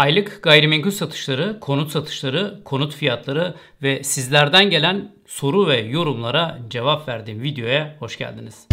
Aylık gayrimenkul satışları, konut satışları, konut fiyatları ve sizlerden gelen soru ve yorumlara cevap verdiğim videoya hoş geldiniz.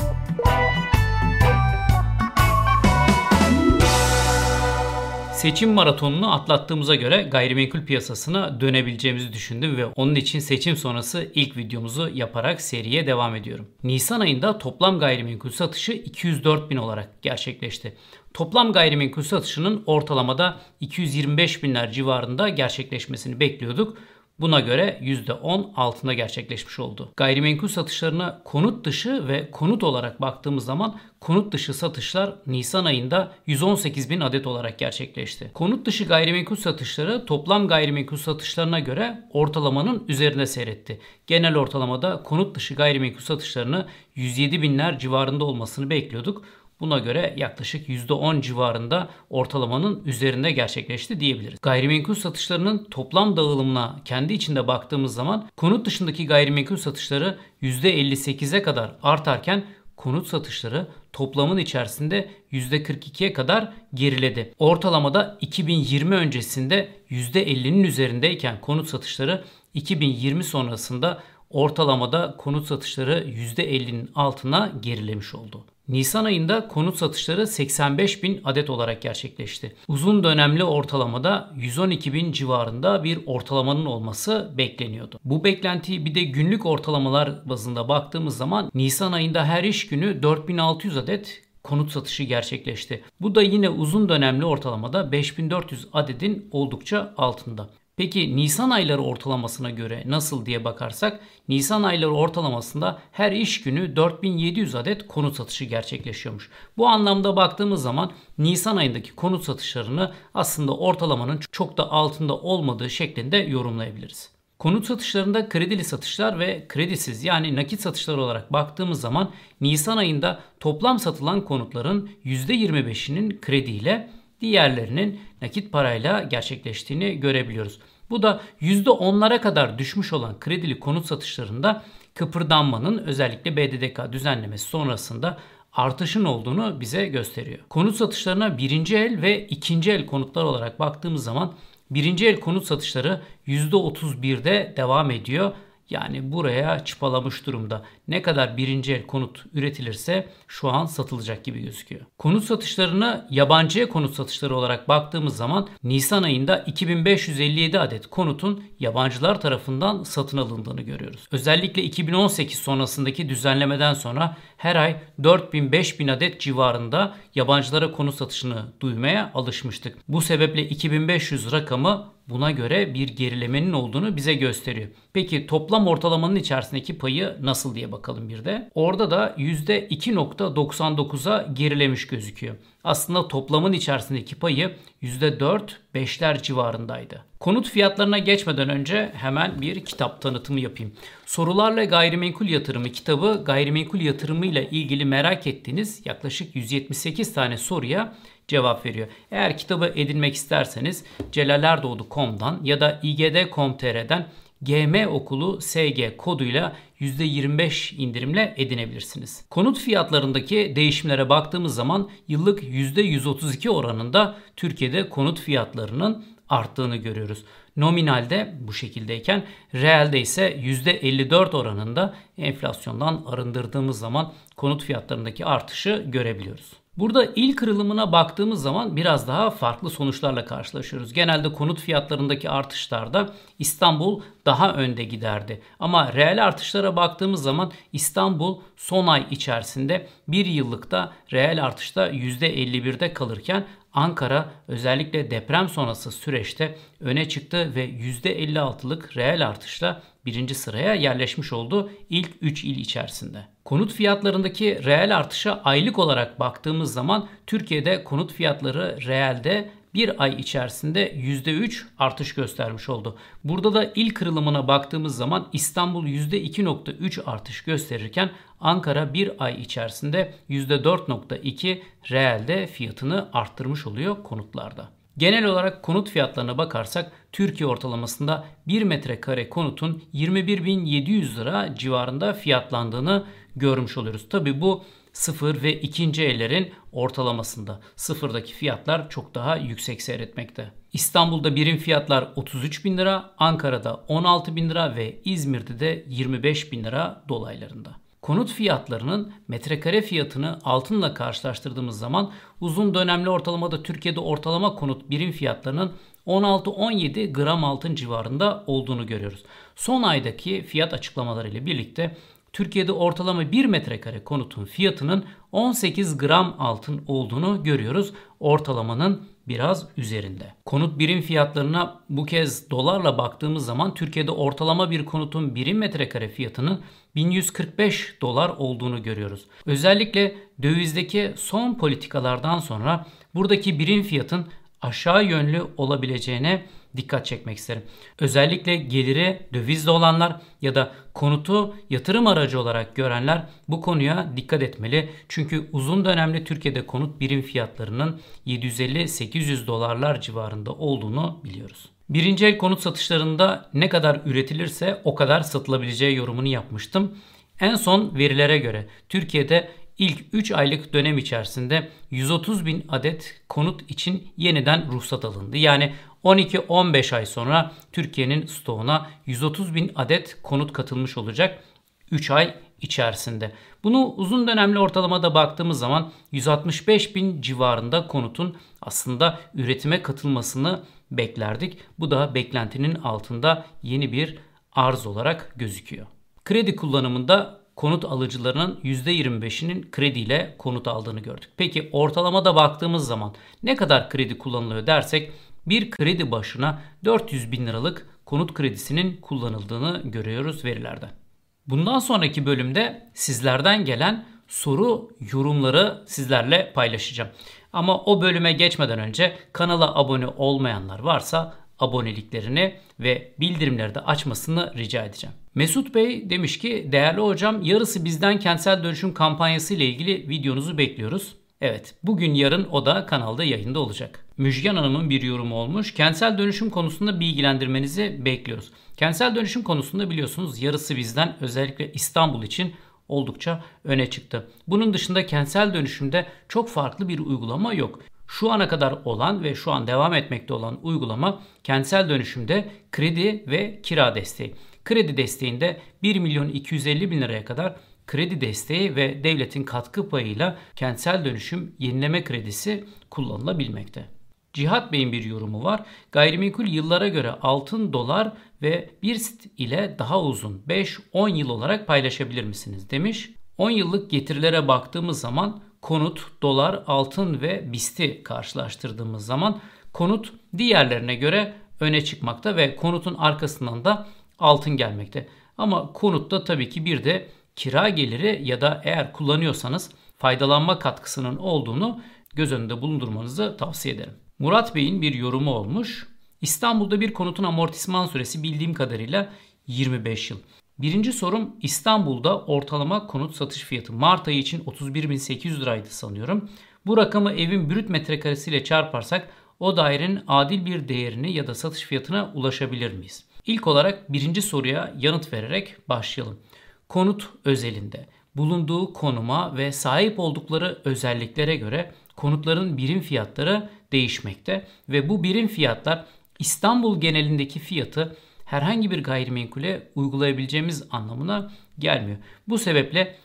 Seçim maratonunu atlattığımıza göre gayrimenkul piyasasına dönebileceğimizi düşündüm ve onun için seçim sonrası ilk videomuzu yaparak seriye devam ediyorum. Nisan ayında toplam gayrimenkul satışı 204 bin olarak gerçekleşti. Toplam gayrimenkul satışının ortalamada 225 binler civarında gerçekleşmesini bekliyorduk. Buna göre %10 altında gerçekleşmiş oldu. Gayrimenkul satışlarına konut dışı ve konut olarak baktığımız zaman konut dışı satışlar Nisan ayında 118 bin adet olarak gerçekleşti. Konut dışı gayrimenkul satışları toplam gayrimenkul satışlarına göre ortalamanın üzerinde seyretti. Genel ortalamada konut dışı gayrimenkul satışlarını 107 binler civarında olmasını bekliyorduk. Buna göre yaklaşık %10 civarında ortalamanın üzerinde gerçekleşti diyebiliriz. Gayrimenkul satışlarının toplam dağılımına kendi içinde baktığımız zaman konut dışındaki gayrimenkul satışları %58'e kadar artarken konut satışları toplamın içerisinde %42'ye kadar geriledi. Ortalamada 2020 öncesinde %50'nin üzerindeyken konut satışları 2020 sonrasında ortalamada konut satışları %50'nin altına gerilemiş oldu. Nisan ayında konut satışları 85 bin adet olarak gerçekleşti. Uzun dönemli ortalamada 112 bin civarında bir ortalamanın olması bekleniyordu. Bu beklentiyi bir de günlük ortalamalar bazında baktığımız zaman Nisan ayında her iş günü 4600 adet konut satışı gerçekleşti. Bu da yine uzun dönemli ortalamada 5400 adedin oldukça altında. Peki Nisan ayları ortalamasına göre nasıl diye bakarsak Nisan ayları ortalamasında her iş günü 4700 adet konut satışı gerçekleşiyormuş. Bu anlamda baktığımız zaman Nisan ayındaki konut satışlarını aslında ortalamanın çok da altında olmadığı şeklinde yorumlayabiliriz. Konut satışlarında kredili satışlar ve kredisiz yani nakit satışlar olarak baktığımız zaman Nisan ayında toplam satılan konutların %25'inin krediyle diğerlerinin nakit parayla gerçekleştiğini görebiliyoruz. Bu da %10'lara kadar düşmüş olan kredili konut satışlarında kıpırdanmanın özellikle BDDK düzenlemesi sonrasında artışın olduğunu bize gösteriyor. Konut satışlarına birinci el ve ikinci el konutlar olarak baktığımız zaman birinci el konut satışları %31'de devam ediyor yani buraya çıpalamış durumda. Ne kadar birinci el konut üretilirse şu an satılacak gibi gözüküyor. Konut satışlarına yabancıya konut satışları olarak baktığımız zaman Nisan ayında 2557 adet konutun yabancılar tarafından satın alındığını görüyoruz. Özellikle 2018 sonrasındaki düzenlemeden sonra her ay 4000-5000 adet civarında yabancılara konut satışını duymaya alışmıştık. Bu sebeple 2500 rakamı buna göre bir gerilemenin olduğunu bize gösteriyor. Peki toplam ortalamanın içerisindeki payı nasıl diye bakalım bir de. Orada da %2.99'a gerilemiş gözüküyor. Aslında toplamın içerisindeki payı %4 5'ler civarındaydı. Konut fiyatlarına geçmeden önce hemen bir kitap tanıtımı yapayım. Sorularla Gayrimenkul Yatırımı kitabı gayrimenkul yatırımıyla ilgili merak ettiğiniz yaklaşık 178 tane soruya cevap veriyor. Eğer kitabı edinmek isterseniz celalerdoğdu.com'dan ya da igd.com.tr'den GM okulu SG koduyla %25 indirimle edinebilirsiniz. Konut fiyatlarındaki değişimlere baktığımız zaman yıllık %132 oranında Türkiye'de konut fiyatlarının arttığını görüyoruz. Nominalde bu şekildeyken reelde ise %54 oranında enflasyondan arındırdığımız zaman konut fiyatlarındaki artışı görebiliyoruz. Burada il kırılımına baktığımız zaman biraz daha farklı sonuçlarla karşılaşıyoruz. Genelde konut fiyatlarındaki artışlarda İstanbul daha önde giderdi. Ama reel artışlara baktığımız zaman İstanbul son ay içerisinde bir yıllıkta reel artışta %51'de kalırken Ankara özellikle deprem sonrası süreçte öne çıktı ve %56'lık reel artışla birinci sıraya yerleşmiş oldu ilk 3 il içerisinde. Konut fiyatlarındaki reel artışa aylık olarak baktığımız zaman Türkiye'de konut fiyatları reelde bir ay içerisinde %3 artış göstermiş oldu. Burada da il kırılımına baktığımız zaman İstanbul %2.3 artış gösterirken Ankara bir ay içerisinde %4.2 reelde fiyatını arttırmış oluyor konutlarda. Genel olarak konut fiyatlarına bakarsak Türkiye ortalamasında 1 metrekare konutun 21.700 lira civarında fiyatlandığını görmüş oluyoruz. Tabi bu sıfır ve ikinci ellerin ortalamasında. Sıfırdaki fiyatlar çok daha yüksek seyretmekte. İstanbul'da birim fiyatlar 33 bin lira, Ankara'da 16 bin lira ve İzmir'de de 25 bin lira dolaylarında. Konut fiyatlarının metrekare fiyatını altınla karşılaştırdığımız zaman uzun dönemli ortalamada Türkiye'de ortalama konut birim fiyatlarının 16-17 gram altın civarında olduğunu görüyoruz. Son aydaki fiyat açıklamaları ile birlikte Türkiye'de ortalama 1 metrekare konutun fiyatının 18 gram altın olduğunu görüyoruz. Ortalamanın biraz üzerinde. Konut birim fiyatlarına bu kez dolarla baktığımız zaman Türkiye'de ortalama bir konutun birim metrekare fiyatının 1145 dolar olduğunu görüyoruz. Özellikle dövizdeki son politikalardan sonra buradaki birim fiyatın aşağı yönlü olabileceğine dikkat çekmek isterim. Özellikle geliri dövizle olanlar ya da konutu yatırım aracı olarak görenler bu konuya dikkat etmeli. Çünkü uzun dönemli Türkiye'de konut birim fiyatlarının 750-800 dolarlar civarında olduğunu biliyoruz. Birinci el konut satışlarında ne kadar üretilirse o kadar satılabileceği yorumunu yapmıştım. En son verilere göre Türkiye'de ilk 3 aylık dönem içerisinde 130 bin adet konut için yeniden ruhsat alındı. Yani 12-15 ay sonra Türkiye'nin stoğuna 130 bin adet konut katılmış olacak 3 ay içerisinde. Bunu uzun dönemli ortalamada baktığımız zaman 165 bin civarında konutun aslında üretime katılmasını beklerdik. Bu da beklentinin altında yeni bir arz olarak gözüküyor. Kredi kullanımında konut alıcılarının %25'inin krediyle konut aldığını gördük. Peki ortalamada baktığımız zaman ne kadar kredi kullanılıyor dersek bir kredi başına 400 bin liralık konut kredisinin kullanıldığını görüyoruz verilerden. Bundan sonraki bölümde sizlerden gelen soru yorumları sizlerle paylaşacağım. Ama o bölüme geçmeden önce kanala abone olmayanlar varsa aboneliklerini ve bildirimleri de açmasını rica edeceğim. Mesut Bey demiş ki değerli hocam yarısı bizden kentsel dönüşüm kampanyası ile ilgili videonuzu bekliyoruz. Evet bugün yarın o da kanalda yayında olacak. Müjgan Hanım'ın bir yorumu olmuş. Kentsel dönüşüm konusunda bilgilendirmenizi bekliyoruz. Kentsel dönüşüm konusunda biliyorsunuz yarısı bizden özellikle İstanbul için oldukça öne çıktı. Bunun dışında kentsel dönüşümde çok farklı bir uygulama yok. Şu ana kadar olan ve şu an devam etmekte olan uygulama kentsel dönüşümde kredi ve kira desteği. Kredi desteğinde 1 milyon 250 bin liraya kadar kredi desteği ve devletin katkı payıyla kentsel dönüşüm yenileme kredisi kullanılabilmekte. Cihat Bey'in bir yorumu var. Gayrimenkul yıllara göre altın, dolar ve BIRST ile daha uzun 5-10 yıl olarak paylaşabilir misiniz demiş. 10 yıllık getirilere baktığımız zaman konut, dolar, altın ve BIST'i karşılaştırdığımız zaman konut diğerlerine göre öne çıkmakta ve konutun arkasından da altın gelmekte. Ama konutta tabii ki bir de kira geliri ya da eğer kullanıyorsanız faydalanma katkısının olduğunu göz önünde bulundurmanızı tavsiye ederim. Murat Bey'in bir yorumu olmuş. İstanbul'da bir konutun amortisman süresi bildiğim kadarıyla 25 yıl. Birinci sorum İstanbul'da ortalama konut satış fiyatı Mart ayı için 31.800 liraydı sanıyorum. Bu rakamı evin brüt metrekaresiyle çarparsak o dairenin adil bir değerini ya da satış fiyatına ulaşabilir miyiz? İlk olarak birinci soruya yanıt vererek başlayalım. Konut özelinde bulunduğu konuma ve sahip oldukları özelliklere göre konutların birim fiyatları değişmekte ve bu birim fiyatlar İstanbul genelindeki fiyatı herhangi bir gayrimenkule uygulayabileceğimiz anlamına gelmiyor. Bu sebeple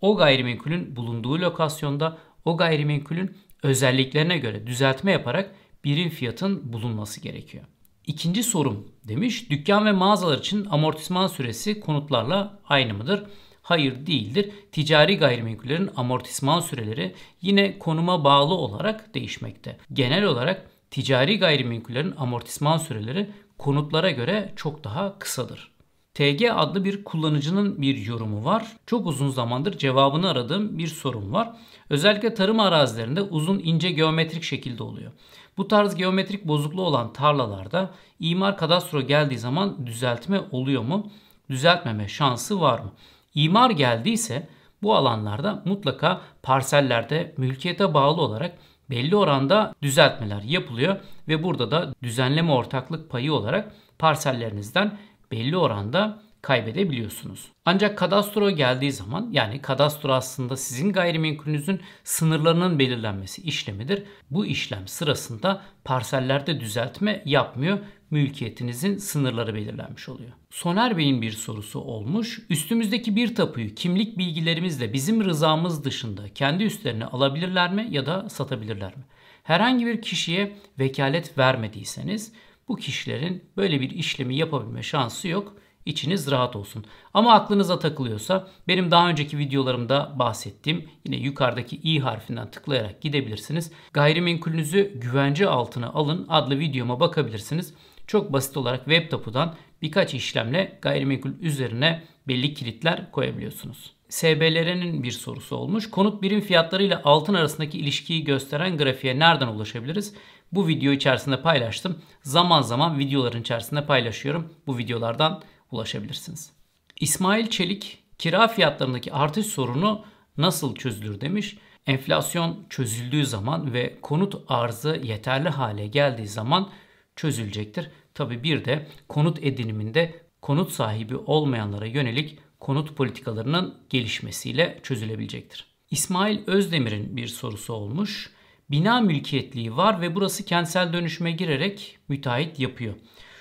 o gayrimenkulün bulunduğu lokasyonda o gayrimenkulün özelliklerine göre düzeltme yaparak birim fiyatın bulunması gerekiyor. İkinci sorum demiş. Dükkan ve mağazalar için amortisman süresi konutlarla aynı mıdır? Hayır değildir. Ticari gayrimenkullerin amortisman süreleri yine konuma bağlı olarak değişmekte. Genel olarak ticari gayrimenkullerin amortisman süreleri konutlara göre çok daha kısadır. TG adlı bir kullanıcının bir yorumu var. Çok uzun zamandır cevabını aradığım bir sorun var. Özellikle tarım arazilerinde uzun ince geometrik şekilde oluyor. Bu tarz geometrik bozukluğu olan tarlalarda imar kadastro geldiği zaman düzeltme oluyor mu? Düzeltmeme şansı var mı? İmar geldiyse bu alanlarda mutlaka parsellerde mülkiyete bağlı olarak belli oranda düzeltmeler yapılıyor ve burada da düzenleme ortaklık payı olarak parsellerinizden belli oranda kaybedebiliyorsunuz. Ancak kadastro geldiği zaman yani kadastro aslında sizin gayrimenkulünüzün sınırlarının belirlenmesi işlemidir. Bu işlem sırasında parsellerde düzeltme yapmıyor. Mülkiyetinizin sınırları belirlenmiş oluyor. Soner Bey'in bir sorusu olmuş. Üstümüzdeki bir tapuyu kimlik bilgilerimizle bizim rızamız dışında kendi üstlerine alabilirler mi ya da satabilirler mi? Herhangi bir kişiye vekalet vermediyseniz bu kişilerin böyle bir işlemi yapabilme şansı yok. İçiniz rahat olsun. Ama aklınıza takılıyorsa benim daha önceki videolarımda bahsettiğim yine yukarıdaki i harfinden tıklayarak gidebilirsiniz. Gayrimenkulünüzü güvence altına alın adlı videoma bakabilirsiniz. Çok basit olarak web tapudan birkaç işlemle gayrimenkul üzerine belli kilitler koyabiliyorsunuz. SBLR'nin bir sorusu olmuş. Konut birim fiyatları ile altın arasındaki ilişkiyi gösteren grafiğe nereden ulaşabiliriz? Bu video içerisinde paylaştım. Zaman zaman videoların içerisinde paylaşıyorum. Bu videolardan ulaşabilirsiniz. İsmail Çelik kira fiyatlarındaki artış sorunu nasıl çözülür demiş. Enflasyon çözüldüğü zaman ve konut arzı yeterli hale geldiği zaman çözülecektir. Tabi bir de konut ediniminde konut sahibi olmayanlara yönelik konut politikalarının gelişmesiyle çözülebilecektir. İsmail Özdemir'in bir sorusu olmuş. Bina mülkiyetliği var ve burası kentsel dönüşüme girerek müteahhit yapıyor.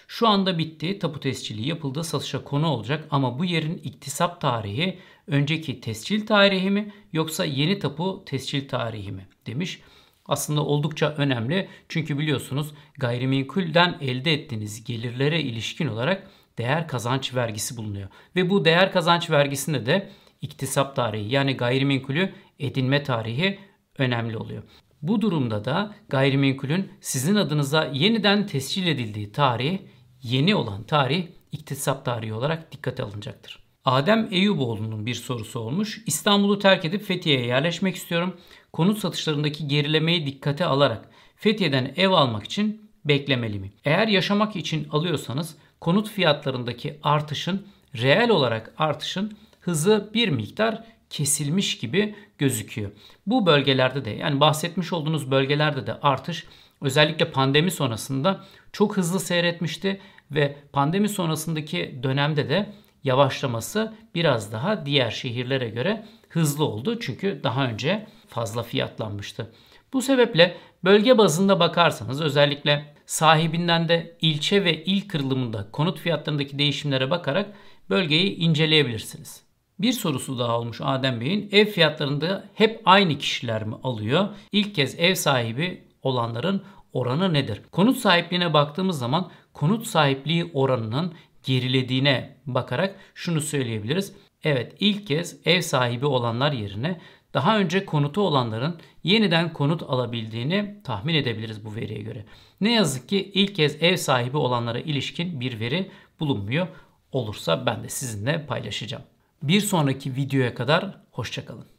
Şu anda bitti. Tapu tescili yapıldı. Satışa konu olacak ama bu yerin iktisap tarihi önceki tescil tarihi mi yoksa yeni tapu tescil tarihi mi demiş. Aslında oldukça önemli çünkü biliyorsunuz gayrimenkulden elde ettiğiniz gelirlere ilişkin olarak değer kazanç vergisi bulunuyor. Ve bu değer kazanç vergisinde de iktisap tarihi yani gayrimenkulü edinme tarihi önemli oluyor. Bu durumda da gayrimenkulün sizin adınıza yeniden tescil edildiği tarih yeni olan tarih iktisap tarihi olarak dikkate alınacaktır. Adem Eyüboğlu'nun bir sorusu olmuş. İstanbul'u terk edip Fethiye'ye yerleşmek istiyorum. Konut satışlarındaki gerilemeyi dikkate alarak Fethiye'den ev almak için beklemeli mi? Eğer yaşamak için alıyorsanız konut fiyatlarındaki artışın reel olarak artışın hızı bir miktar kesilmiş gibi gözüküyor. Bu bölgelerde de yani bahsetmiş olduğunuz bölgelerde de artış özellikle pandemi sonrasında çok hızlı seyretmişti ve pandemi sonrasındaki dönemde de yavaşlaması biraz daha diğer şehirlere göre hızlı oldu. Çünkü daha önce fazla fiyatlanmıştı. Bu sebeple bölge bazında bakarsanız özellikle sahibinden de ilçe ve il kırılımında konut fiyatlarındaki değişimlere bakarak bölgeyi inceleyebilirsiniz. Bir sorusu daha olmuş Adem Bey'in. Ev fiyatlarında hep aynı kişiler mi alıyor? İlk kez ev sahibi olanların oranı nedir? Konut sahipliğine baktığımız zaman konut sahipliği oranının gerilediğine bakarak şunu söyleyebiliriz. Evet ilk kez ev sahibi olanlar yerine daha önce konutu olanların yeniden konut alabildiğini tahmin edebiliriz bu veriye göre. Ne yazık ki ilk kez ev sahibi olanlara ilişkin bir veri bulunmuyor. Olursa ben de sizinle paylaşacağım. Bir sonraki videoya kadar hoşçakalın.